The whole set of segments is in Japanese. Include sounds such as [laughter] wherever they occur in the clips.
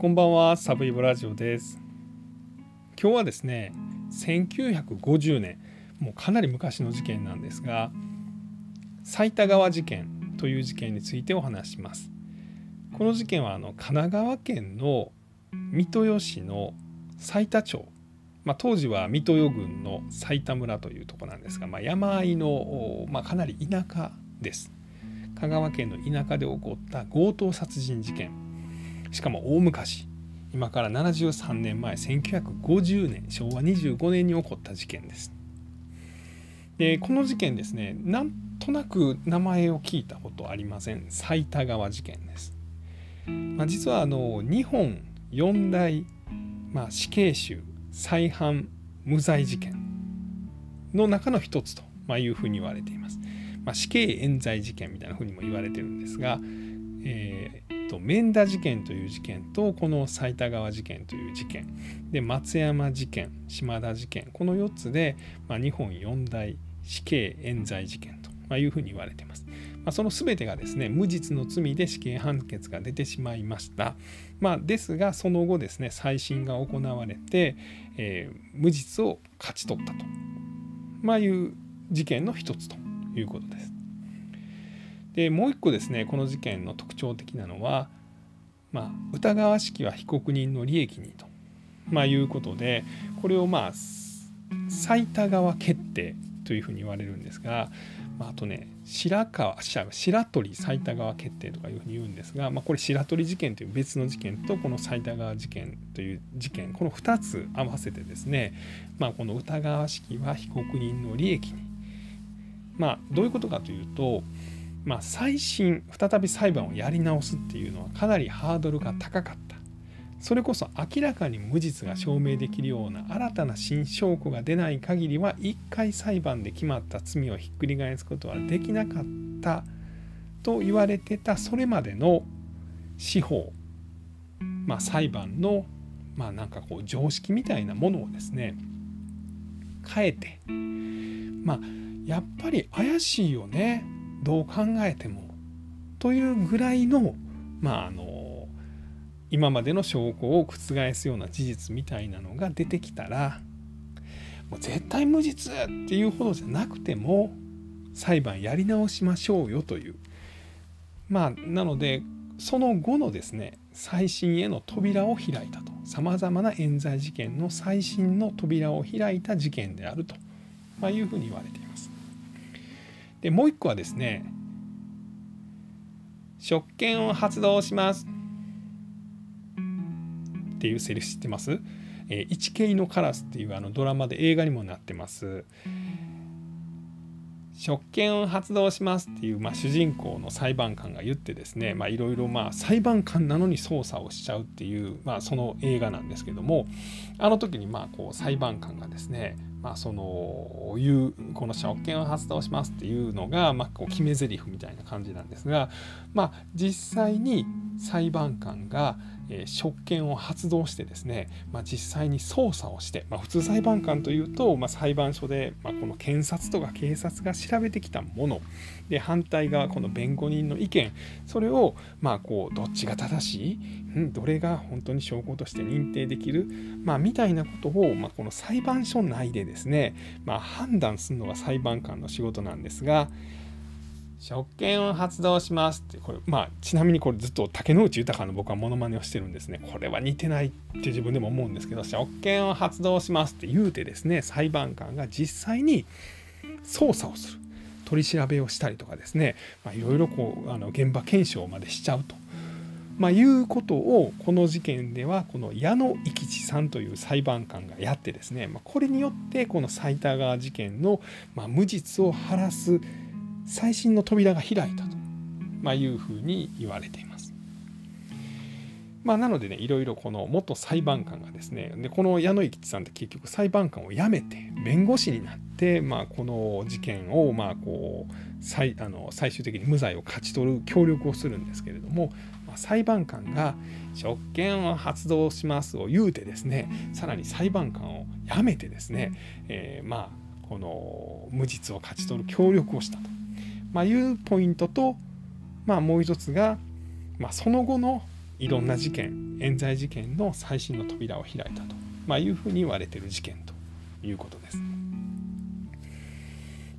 こんばんは、サブイボラジオです。今日はですね、1950年、もうかなり昔の事件なんですが、埼玉川事件という事件についてお話します。この事件はあの神奈川県の三豊市の埼田町、まあ、当時は三豊郡の埼田村というところなんですが、まあ、山あいの、まあ、かなり田舎です。香川県の田舎で起こった強盗殺人事件しかも大昔今から73年前1950年昭和25年に起こった事件です。でこの事件ですねなんとなく名前を聞いたことありません。埼玉川事件です、まあ、実はあの日本四大、まあ、死刑囚再犯無罪事件の中の一つと、いうふうに言われています。まあ、死刑冤罪事件みたいなふうにも言われてるんですが、えー、と免田事件という事件とこの埼玉川事件という事件で松山事件島田事件この4つで、まあ、日本四大死刑冤罪事件というふうに言われています。まあ、その全てがですね無実の罪で死刑判決が出てしまいました。まあ、ですがその後ですね再審が行われて、えー、無実を勝ち取ったと、まあ、いう事件の一つということです。でもう一個ですねこの事件の特徴的なのは、まあ、疑わしきは被告人の利益にと、まあ、いうことでこれをまあ最多側決定というふうに言われるんですが、まあ、あとね白川白鳥最多側決定とかいうふうに言うんですが、まあ、これ白鳥事件という別の事件とこの最多川事件という事件この2つ合わせてですね、まあ、この疑わしきは被告人の利益に。まあどういうことかというと、まあ、再審再び裁判をやり直すっていうのはかなりハードルが高かった。それこそ明らかに無実が証明できるような新たな新証拠が出ない限りは一回裁判で決まった罪をひっくり返すことはできなかったと言われてた。それまでの司法、まあ、裁判のまあなんかこう常識みたいなものをですね変えてまあやっぱり怪しいよね。どう考えてもというぐらいのまああの今までの証拠を覆すような事実みたいなのが出てきたらもう絶対無実っていうほどじゃなくても裁判やり直しましょうよというまあなのでその後のですね再審への扉を開いたとさまざまな冤罪事件の再審の扉を開いた事件であると、まあ、いうふうに言われています。でもう一個はですね職権を発動します。っていうセリフ知ってます、えー、一系のカラスっていうあのドラマで映画にもなってます。職権を発動しますっていう、まあ、主人公の裁判官が言ってですねいろいろ裁判官なのに捜査をしちゃうっていう、まあ、その映画なんですけどもあの時にまあこう裁判官がですねまあ、そのいうこの職権を発動しますっていうのが、まあ、こう決め台詞みたいな感じなんですが、まあ、実際に裁判官が、え、職権を発動してですね、まあ、実際に捜査をして、まあ、普通裁判官というと、まあ、裁判所で、まあ、この検察とか警察が調べてきたもの。で反対側この弁護人の意見。それをまあこうどっちが正しい、どれが本当に証拠として認定できる、まあ、みたいなことを、まあ、この裁判所内でですね、まあ、判断するのが裁判官の仕事なんですが職権を発動しますってこれまあちなみにこれずっと竹野内豊の僕はモノマネをしてるんですねこれは似てないって自分でも思うんですけど職権を発動しますって言うてですね裁判官が実際に捜査をする。取り調べをしたりとかですね。いろいろ現場検証までしちゃうと。まあ、いうことをこの事件ではこの矢野一吉さんという裁判官がやってですね、まあ、これによってこの埼玉川事件の、まあ、無実を晴らす最新の扉が開いたと、まあ、いうふうに言われています。まあ、なのでねいろいろこの元裁判官がですねでこの矢野一吉さんって結局裁判官を辞めて弁護士になって、まあ、この事件をまあこう最あの最終的に無罪を勝ち取る協力をするんですけれども、裁判官が「職権を発動します」を言うてですねさらに裁判官を辞めてですね、えー、まあこの無実を勝ち取る協力をしたと、まあ、いうポイントと、まあ、もう一つが、まあ、その後のいろんな事件冤罪事件の最新の扉を開いたと、まあ、いうふうに言われてる事件ということです。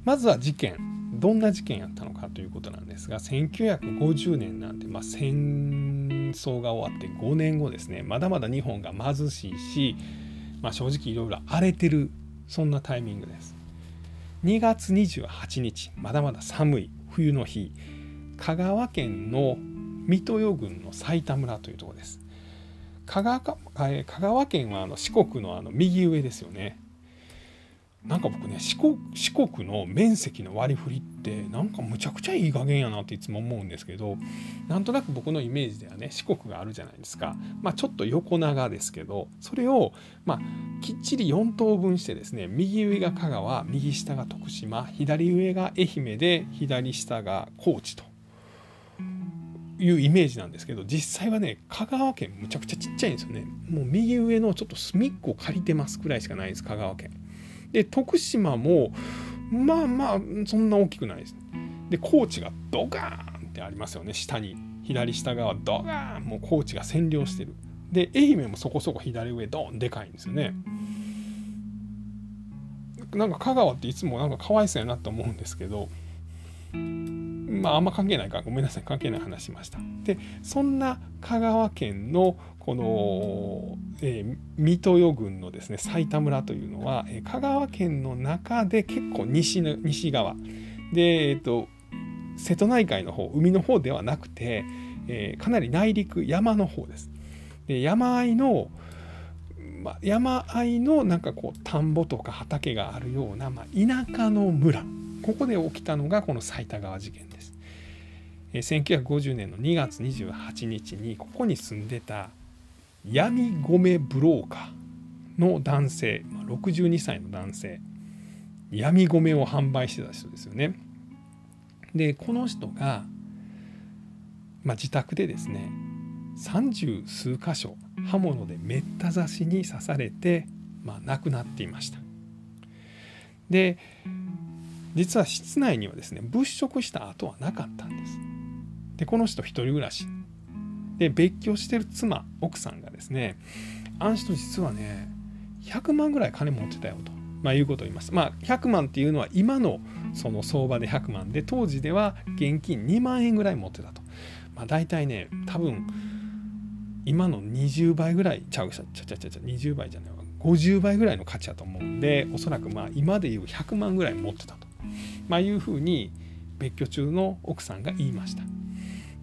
まずは事件。どんな事件やったのかということなんですが1950年なんて、まあ、戦争が終わって5年後ですねまだまだ日本が貧しいし、まあ、正直いろいろ荒れてるそんなタイミングです。2月28日まだまだ寒い冬の日香川県の三豊郡の埼玉村というところです。香川香川県はあの四国のあの右上ですよね。なんか僕ね四国四国の面積の割り振りってなんかむちゃくちゃいい加減やなっていつも思うんですけどなんとなく僕のイメージではね四国があるじゃないですかまあちょっと横長ですけどそれをまあきっちり4等分してですね右上が香川右下が徳島左上が愛媛で左下が高知というイメージなんですけど実際はね香川県むちゃくちゃちっちゃいんですよねもう右上のちょっと隅っこ借りてますくらいしかないです香川県。で徳島もまあまあそんな大きくないです。で高知がドガーンってありますよね下に左下側ドガーンもう高知が占領してる。で愛媛もそこそこ左上ドーンでかいんですよね。なんか香川っていつもなんかかわいそうやなと思うんですけどまああんま関係ないかごめんなさい関係ない話しました。でそんな香川県のこの、えー、三豊郡のですね埼玉村というのは、えー、香川県の中で結構西の西側。で、えーと、瀬戸内海の方海の方ではなくて、えー、かなり内陸山の方です。で山あいのまあ、山あいのなんかこう田んぼとか畑があるような、まあ、田舎の村。ここで起きたのがこの埼玉川事件です。1950年の2月28日にここに住んでた闇米ブローカーの男性62歳の男性闇米を販売してた人ですよね。でこの人が、まあ、自宅でですね三十数箇所刃物でめった刺しに刺されて、まあ、亡くなっていました。で実は室内にはですね物色した跡はなかったんです。でこの人一人暮らし。で別居してる妻奥さんがですねあの人実はね100万ぐらい金持ってたよと、まあ、いうことを言います。まあ100万っていうのは今のその相場で100万で当時では現金2万円ぐらい持ってたと、まあ、大体ね多分今の20倍ぐらいちゃうちゃちゃちゃちゃ20倍じゃないわ。50倍ぐらいの価値だと思うんでおそらくまあ今でいう100万ぐらい持ってたと、まあ、いうふうに別居中の奥さんが言いました。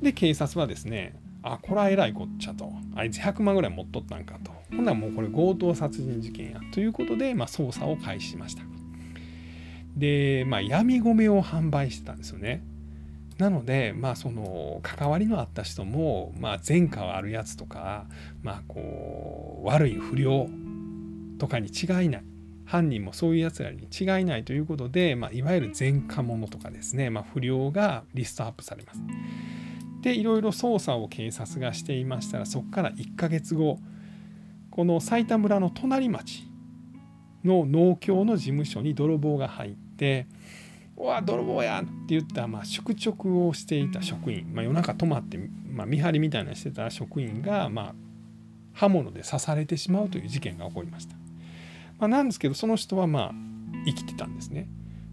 で警察はですねあこれはえらいこっちゃと。あいつ100万ぐらい持っとったんかと。ほんならもうこれ強盗殺人事件や。ということで、まあ、捜査を開始しました。で、まあ、闇米を販売してたんですよね。なのでまあその関わりのあった人も、まあ、前科はあるやつとか、まあ、こう悪い不良とかに違いない。犯人もそういうやつらに違いないということで、まあ、いわゆる前科者とかですね、まあ、不良がリストアップされます。でいろいろ捜査を警察がしていましたらそこから1ヶ月後この埼玉村の隣町の農協の事務所に泥棒が入って「おわ泥棒や!」って言ったまあ宿直をしていた職員、まあ、夜中泊まって、まあ、見張りみたいなしてた職員が、まあ、刃物で刺されてしまうという事件が起こりました。まあ、なんですけどその人はまあ生きてたんですね。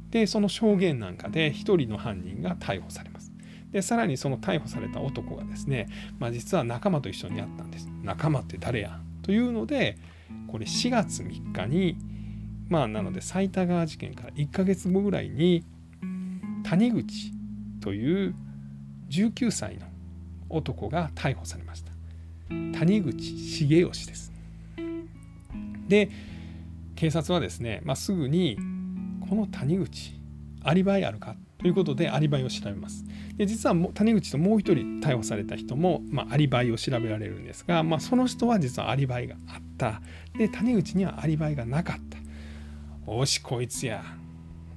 でその証言なんかで1人の犯人が逮捕されます。でさらにその逮捕された男がですね、まあ、実は仲間と一緒にやったんです仲間って誰や？というのでこれ4月3日にまあなので埼玉川事件から1ヶ月後ぐらいに谷口という19歳の男が逮捕されました谷口重義ですで警察はですね、まあ、すぐにこの谷口アリバイあるか？ということでアリバイを調べます。で実は谷口ともう一人逮捕された人も、まあ、アリバイを調べられるんですが、まあ、その人は実はアリバイがあった。で谷口にはアリバイがなかった。おしこいつや。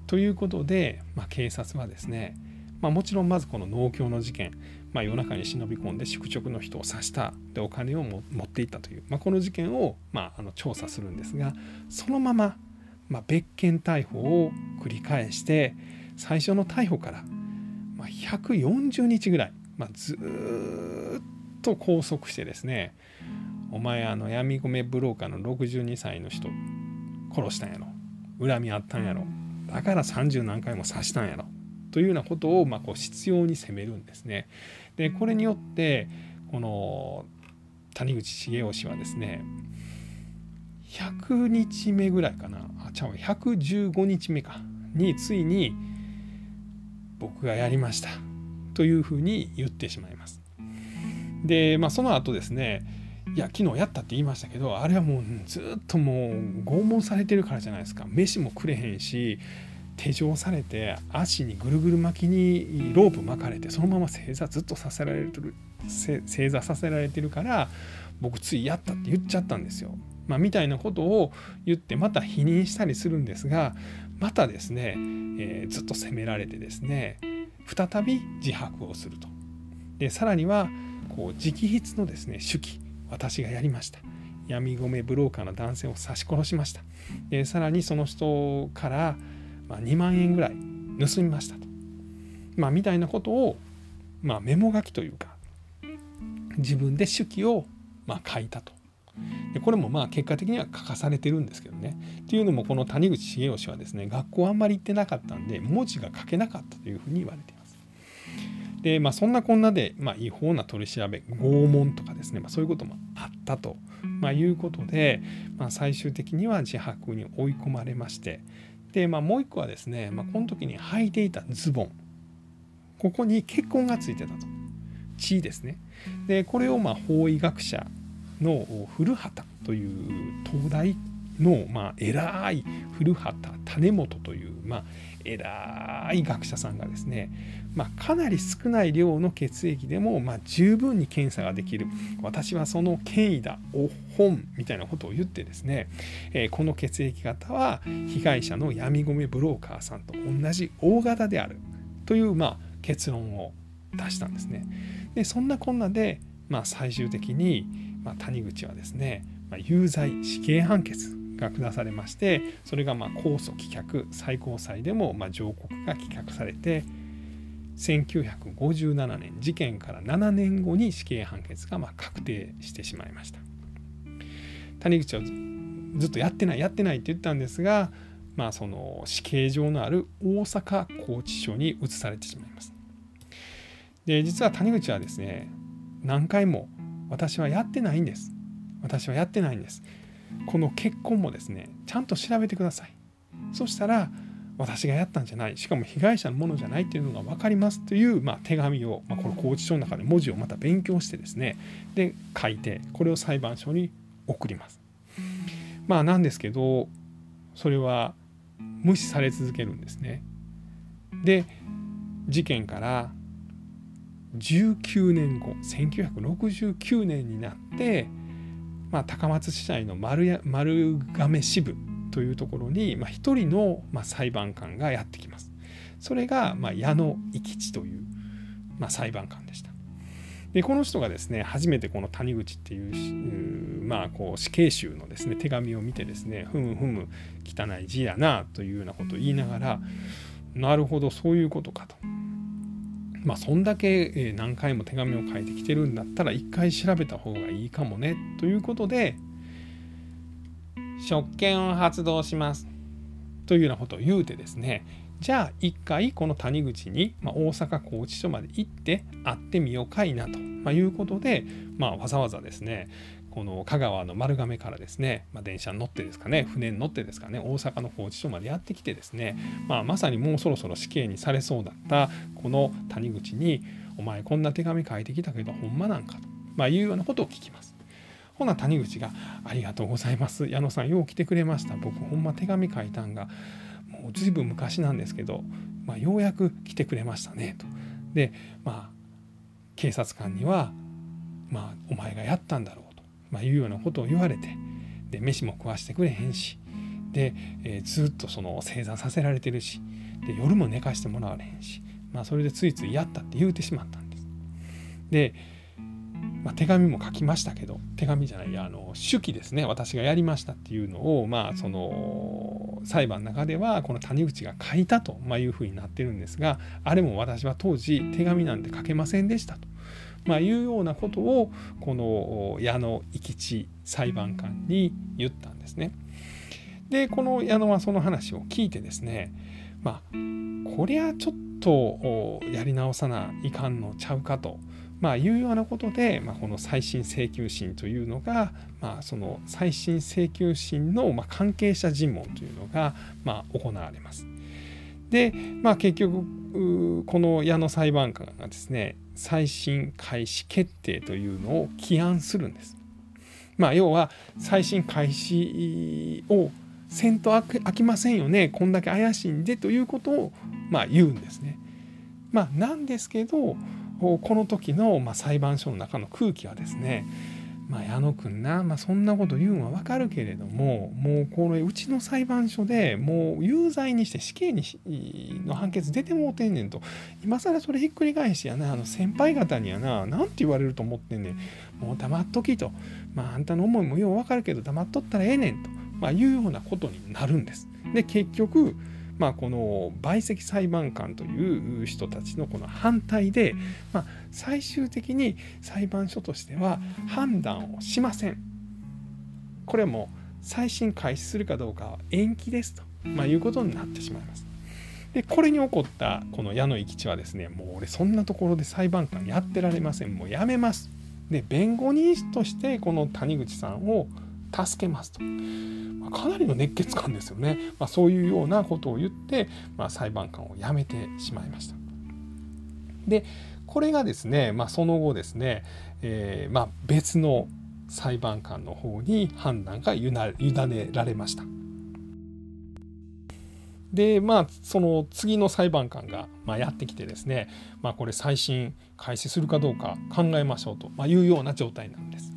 ということで、まあ、警察はですね、まあ、もちろんまずこの農協の事件、まあ、夜中に忍び込んで宿直の人を刺したでお金を持っていったという、まあ、この事件を、まあ、あの調査するんですがそのまま、まあ、別件逮捕を繰り返して最初の逮捕から、まあ、140日ぐらい、まあ、ずっと拘束してですねお前あの闇米ブローカーの62歳の人殺したんやろ。恨みあったんやろ。だから30何回も刺したんやろ。というようなことをまあこう執拗に責めるんですね。でこれによってこの谷口茂雄氏はですね100日目ぐらいかなあちゃう115日目かについに僕がやりましたというふうに言ってしまいます。でまあその後ですねいや昨日やったって言いましたけどあれはもうずっともう拷問されてるからじゃないですか飯もくれへんし手錠されて足にぐるぐる巻きにロープ巻かれてそのまま正座ずっとさせられてる正座させられてるから僕ついやったって言っちゃったんですよ。まあ、みたいなことを言ってまた否認したりするんですがまたですね、えー、ずっと責められてですね再び自白をすると。でさらにはこう直筆のですね手記私がやりました。闇米ブローカーの男性を刺し殺しました。でさらにその人からまあ、2万円ぐらい盗みましたと、まあ、みたいなことを、まあ、メモ書きというか自分で手記をまあ書いたと。でこれもまあ結果的には書かされてるんですけどね。っていうのもこの谷口茂雄氏はですね学校あんまり行ってなかったんで文字が書けなかったというふうに言われています。でまあそんなこんなで、まあ、違法な取り調べ拷問とかですね、まあ、そういうこともあったと、まあ、いうことで、まあ、最終的には自白に追い込まれましてで、まあ、もう一個はですね、まあ、この時に履いていたズボン。ここに血痕がついてたと。血ですね。でこれをまあ法医学者の古畑という東大のまあ偉い古畑種本というまあ偉い学者さんがですね、まあ、かなり少ない量の血液でもまあ十分に検査ができる私はその権威だお本みたいなことを言ってですね、えー、この血液型は被害者の闇米ブローカーさんと同じ大型であるというまあ結論を出したんですね。でそんなこんなで、まあ、最終的に、まあ、谷口はですね、まあ、有罪死刑判決が下されましてそれがまあ控訴棄却最高裁でもま上告が棄却されて1957年事件から7年後に死刑判決がま確定してしまいました。谷口はずっとやってないやってないって言ったんですがまあその死刑状のある大阪拘置所に移されてしまいます。で実は谷口はですね何回も私はやってないんです。私はやってないんです。この結婚もですねちゃんと調べてください。そしたら私がやったんじゃない。しかも被害者のものじゃないっていうのが分かりますという、まあ、手紙を、まあ、この拘置所の中で文字をまた勉強してですね。で書いてこれを裁判所に送ります。まあなんですけどそれは無視され続けるんですね。で事件から19年後1969年になってまあ、高松市内の丸や丸亀支部というところに、まあ、一人の、まあ、裁判官がやってきます。それが、まあ、矢野伊吉という、まあ、裁判官でした。でこの人がですね初めてこの谷口っていうまあこう死刑囚のですね手紙を見てですねふむふむ汚い字やなというようなことを言いながらなるほどそういうことかとまあそんだけ何回も手紙を書いてきてるんだったら一回調べた方がいいかもね。ということで職権を発動しますというようなことを言うてですねじゃあ一回この谷口に、まあ、大阪拘置所まで行って会ってみようかいなと、まあ、いうことで、まあ、わざわざですねこの香川の丸亀からですね、まあ、電車に乗ってですかね船に乗ってですかね大阪の拘置所までやってきてですね、まあ、まさにもうそろそろ死刑にされそうだったこの谷口に「お前こんな手紙書いてきたけどほんまなんか」と、まあ、いうようなことを聞きます。ほな谷口が「ありがとうございます矢野さんよう来てくれました僕ほんま手紙書いたんがもう随分昔なんですけど、まあ、ようやく来てくれましたね」と。でまあ警察官には「まあお前がやったんだろう」まあ、いうようなことを言われてで飯も食わしてくれへんしで、えー、ずっとその正座させられてるしで夜も寝かしてもらわれへんし、まあ、それでついついやったって言うてしまったんです。で、まあ、手紙も書きましたけど手紙じゃないやあの手記ですね私がやりましたっていうのをまあその裁判の中ではこの谷口が書いたとまいうふうになってるんですがあれも私は当時手紙なんて書けませんでしたと。まあ、いうようなことをこの矢野生地裁判官に言ったんですね。でこの矢野はその話を聞いてですねまあこりゃちょっとやり直さないかんのちゃうかと。まあ、いうようなことで、まあ、この再審請求審というのが、まあ、その再審請求審の、ま、関係者尋問というのが、まあ、行われます。で、まあ、結局この矢野裁判官がですね再審開始決定というのを起案するんです。まあ、要は再審開始をせんとあきませんよねこんだけ怪しいんでということを、まあ、言うんですね。まあ、なんですけどこの時の、まあ、裁判所の中の空気はですねまあ、矢野君な、まあ、そんなこと言うのは分かるけれどももうこれうちの裁判所でもう有罪にして死刑にの判決出てもうてんねんと。今更それひっくり返しやなあの先輩方にはな何て言われると思ってんねん。もう黙っときと、まあ、あんたの思いもよう分かるけど黙っとったらええねんと、まあ、いうようなことになるんです。で結局まあ、この陪席裁判官という人たちのこの反対で、まあ、最終的に裁判所としては判断をしません。これはもう再審開始するかどうかは延期ですと、まあ、いうことになってしまいます。でこれに起こったこの矢野生地はですねもう俺そんなところで裁判官やってられませんもうやめます。で弁護人としてこの谷口さんを助けますと。まあ、かなりの熱血感ですよね。まあ、そういうようなことを言って、まあ、裁判官を辞めてしまいました。でこれがですね、まあ、その後ですね、えー、まあ、別の裁判官の方に判断が委ねられました。でまあその次の裁判官が、まあ、やってきてですね、まあ、これ再審開始するかどうか考えましょうと、まあ、いうような状態なんです。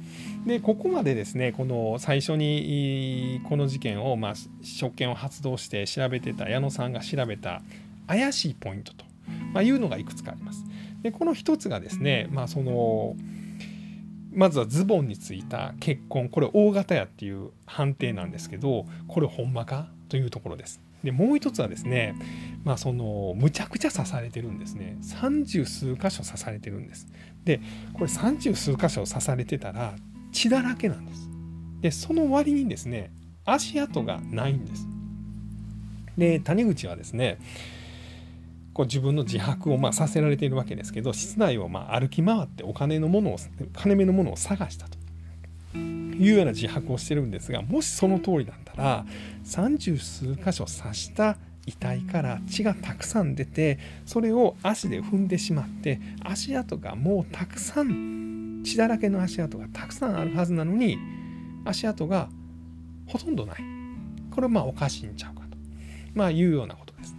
でここまでですねこの最初にこの事件を、まあ、職権を発動して調べてた矢野さんが調べた怪しいポイントと、まあ、いうのがいくつかあります。でこの一つがですね、まあ、そのまずはズボンについた血痕これ大型やっていう判定なんですけどこれほんまかというところです。でもう一つはですねまあそのむちゃくちゃ刺されてるんですね30数箇所刺されてるんです。でこれ30数箇所刺されてたら血だらけなんです。でその割にですね足跡がないんです。で谷口はですねこう自分の自白をまさせられているわけですけど室内をま歩き回ってお金のものを金目のものを探したというような自白をしてるんですがもしその通りだったら三十数箇所刺した遺体から血がたくさん出てそれを足で踏んでしまって足跡がもうたくさん血だらけの足跡がたくさんあるはずなのに足跡がほとんどないこれはまあおかしいんちゃうかと、まあ、いうようなことです。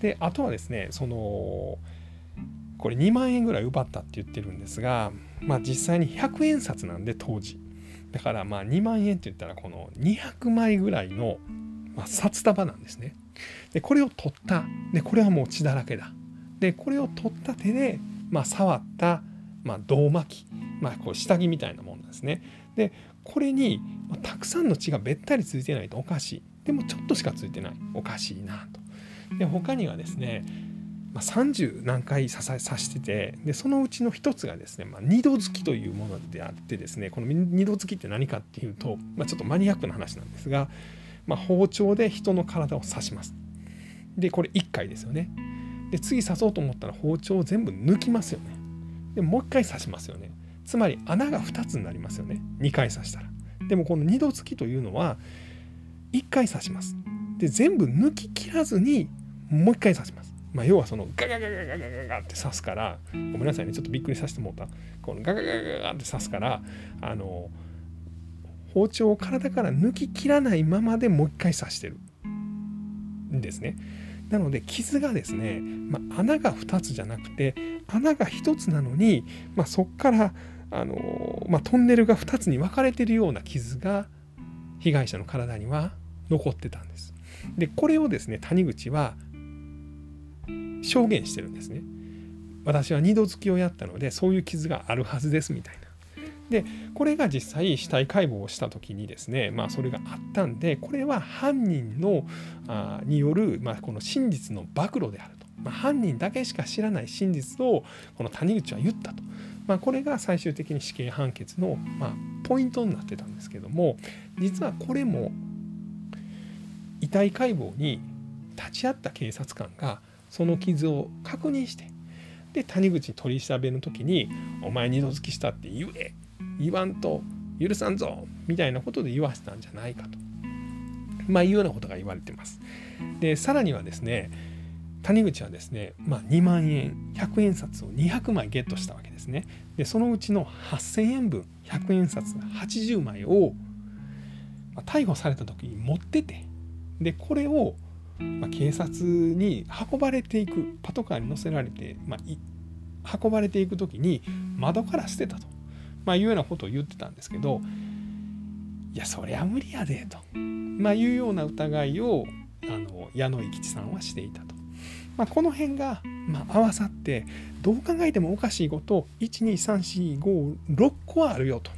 であとはですねそのこれ2万円ぐらい奪ったって言ってるんですが、まあ、実際に100円札なんで当時だからまあ2万円って言ったらこの200枚ぐらいの、札束なんですね。でこれを取ったでこれはもう血だらけだ。でこれを取った手で、まあ、触った、まあ、胴巻き、まあ、こう下着みたいなものですね。でこれにたくさんの血がべったりついてないとおかしい。でもちょっとしかついてないおかしいなと。で他にはですねまあ、30何回刺さ刺しててでそのうちの一つがですね、まあ、二度突きというものであってですねこの二度突きって何かっていうと、まあ、ちょっとマニアックな話なんですが、まあ、包丁で人の体を刺します。でこれ1回ですよね。で次刺そうと思ったら包丁を全部抜きますよね。でもう一回刺しますよね。つまり穴が2つになりますよね。2回刺したら。でもこの二度突きというのは1回刺します。で全部抜き切らずにもう一回刺します。まあ、要はそのガガガガガガガガって刺すからごめんなさいねちょっとびっくりさせてもらったこのガガガガガって刺すからあの包丁を体から抜き切らないままでもう一回刺してるんですね。なので傷がですね、まあ、穴が2つじゃなくて穴が1つなのに、まあ、そこからあの、まあ、トンネルが2つに分かれてるような傷が被害者の体には残ってたんです。でこれをですね谷口は証言してるんですね。私は二度突きをやったのでそういう傷があるはずですみたいな。でこれが実際死体解剖をした時にですねまあそれがあったんでこれは犯人のあによる、まあ、この真実の暴露であると、まあ、犯人だけしか知らない真実をこの谷口は言ったと、まあ、これが最終的に死刑判決の、まあ、ポイントになってたんですけども実はこれも遺体解剖に立ち会った警察官がその傷を確認してで谷口取り調べの時に「お前二度付きしたって言え言わんと許さんぞ」みたいなことで言わせたんじゃないかと、まあ、いうようなことが言われてます。でさらにはですね谷口はですね、まあ、2万円100円札を200枚ゲットしたわけですね。でそのうちの8,000円分100円札80枚を、まあ、逮捕された時に持っててでこれを、まあ、警察に運ばれていくパトカーに乗せられて、まあ、運ばれていく時に窓から捨てたと、まあ、いうようなことを言ってたんですけどいやそりゃ無理やでと、まあ、いうような疑いをあの矢野吉さんはしていたと。まあ、この辺が、ま、合わさってどう考えてもおかしいこと123456個あるよと、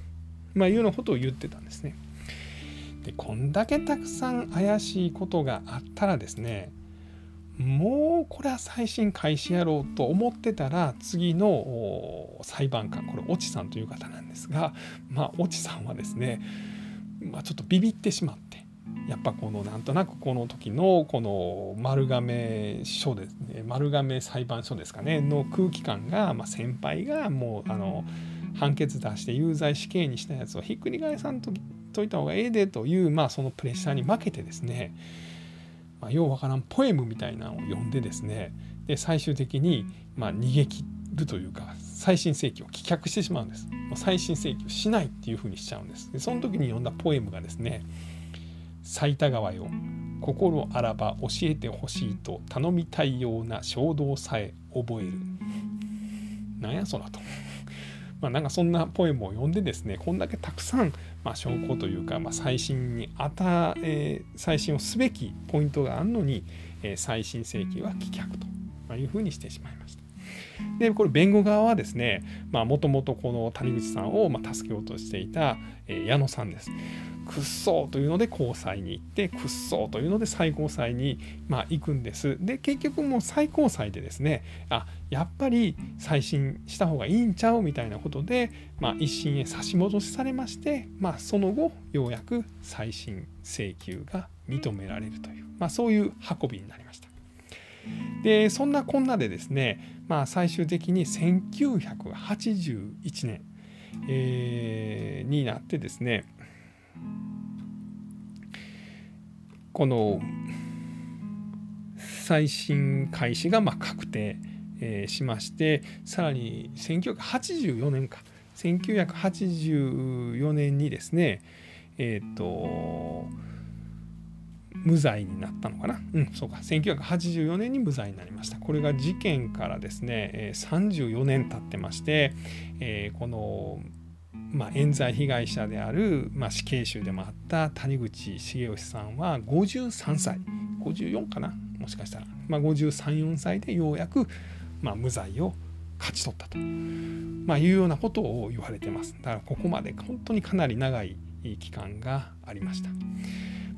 まあ、いうようなことを言ってたんですね。でこんだけたくさん怪しいことがあったらですねもうこれは再審開始やろうと思ってたら次の裁判官これ越智さんという方なんですがまあ越智さんはですね、まあ、ちょっとビビってしまってやっぱこのなんとなくこの時のこの丸亀署ですね丸亀裁判所ですかねの空気感が、まあ、先輩がもうあの判決出して有罪死刑にしたやつをひっくり返さんとといた方がええでという、まあ、そのプレッシャーに負けてですね、まあ、ようわからんポエムみたいなのを読んでですねで最終的に、まあ、逃げ切るというか再審請求を棄却してしまうんです。もう再審請求しないっていうふうにしちゃうんです。でその時に読んだポエムがですね埼田川よ心あらば教えてほしいと頼みたいような衝動さえ覚える。なんやそらと。まあ、なんかそんなポエムを読んでですねこんだけたくさん、まあ、証拠というか、まあ、再審に与え最新をすべきポイントがあるのに、えー、再審請求は棄却というふうにしてしまいました。でこれ弁護側はですねもともとこの谷口さんをま助けようとしていた、えー、矢野さんです。くっそーというので高裁に行ってくっそーというので最高裁に、まあ、行くんです。で結局もう最高裁でですねあやっぱり再審した方がいいんちゃうみたいなことで、まあ、一審へ差し戻しされまして、まあ、その後ようやく再審請求が認められるという、まあ、そういう運びになりました。でそんなこんなでですね、まあ、最終的に1981年、えー、になってですねこの再審開始がま確定、しましてさらに1984年か。1984年にですねえっ、ー、と無罪になったのかな。うんそうか。1984年に無罪になりました。これが事件からですね、34年経ってまして、えー、このまあ、冤罪被害者である、まあ、死刑囚でもあった谷口重義さんは53歳54かなもしかしたら、まあ、534歳でようやく、まあ、無罪を勝ち取ったと、まあ、いうようなことを言われてます。だからここまで本当にかなり長い期間がありました。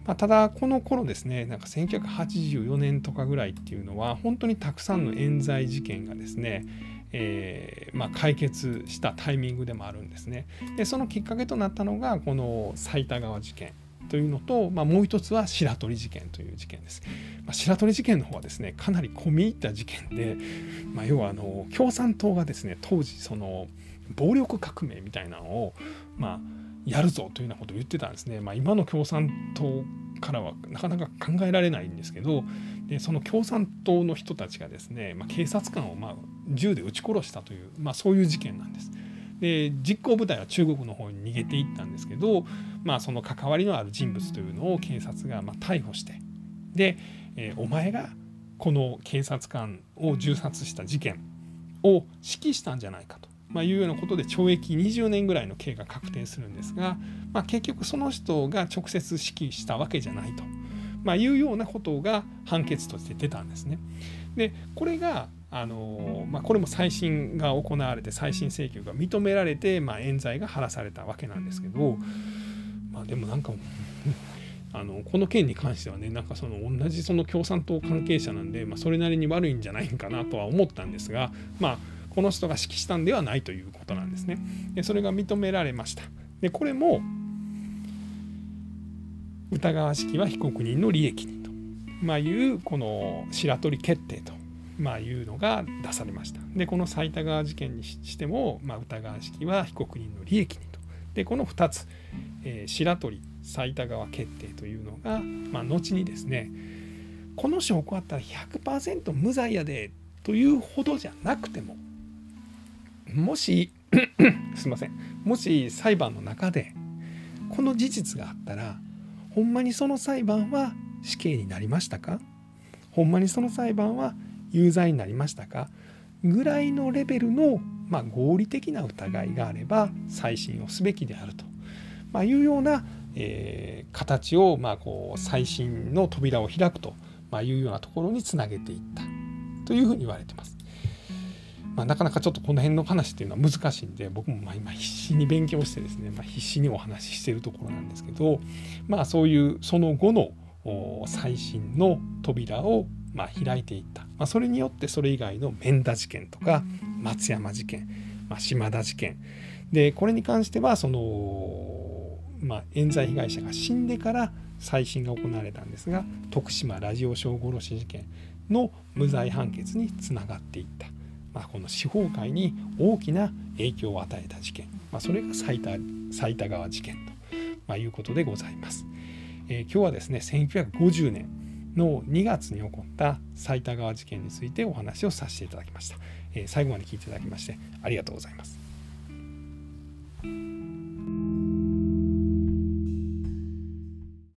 まあ、ただこの頃ですねなんか1984年とかぐらいっていうのは本当にたくさんの冤罪事件がですねえー、まあ、解決したタイミングでもあるんですね。でそのきっかけとなったのがこの埼玉川事件というのと、まあ、もう一つは白鳥事件という事件です。まあ、白鳥事件の方はですねかなり込み入った事件で、まあ、要はあの共産党がですね当時その暴力革命みたいなのを、まあ、やるぞというようなことを言ってたんですね。まあ、今の共産党からはなかなか考えられないんですけどでその共産党の人たちがですね、まあ、警察官をまあ銃で撃ち殺したという、まあ、そういう事件なんです。で実行部隊は中国の方に逃げていったんですけど、まあ、その関わりのある人物というのを警察がまあ逮捕してで、えー、お前がこの警察官を銃殺した事件を指揮したんじゃないかと、まあ、いうようなことで懲役20年ぐらいの刑が確定するんですが、まあ、結局その人が直接指揮したわけじゃないと。まあ、いうようなことが判決として出たんですね。でこれがあのまあ、これも再審が行われて再審請求が認められて、まあ、冤罪が晴らされたわけなんですけど、まあ、でもなんかあのこの件に関してはねなんかその同じその共産党関係者なんで、まあ、それなりに悪いんじゃないかなとは思ったんですが、まあ、この人が指揮したんではないということなんですね。でそれが認められました。でこれも歌川式は被告人の利益にと、まあ、いうこの白取決定と、まあ、いうのが出されました。でこの埼玉川事件にしても、まあ、歌川式は被告人の利益にと。でこの2つ、えー、白鳥埼玉川決定というのが、まあ、後にですねこの証拠あったら100%無罪やでというほどじゃなくてももし [coughs] すいません。もし裁判の中でこの事実があったらほんまにその裁判は死刑になりましたか？ほんまにその裁判は有罪になりましたか？ぐらいのレベルの、まあ、合理的な疑いがあれば再審をすべきであると、まあ、いうような、えー、形を、まあ、こう再審の扉を開くと、まあ、いうようなところにつなげていった。というふうに言われてます。まあ、なかなかちょっとこの辺の話っていうのは難しいんで僕もま今必死に勉強してですね、まあ、必死にお話ししてるところなんですけど、まあ、そういうその後の最新の扉をま開いていった、まあ、それによってそれ以外の免田事件とか松山事件、まあ、島田事件。でこれに関してはその、まあ、冤罪被害者が死んでから再審が行われたんですが徳島ラジオ小殺し事件の無罪判決につながっていった、まあ、この司法界に大きな影響を与えた事件、まあ、それが埼玉川事件と、まあ、いうことでございます。えー、今日はですね1950年の2月に起こった埼玉川事件についてお話をさせていただきました。えー、最後まで聞いていただきましてありがとうございます。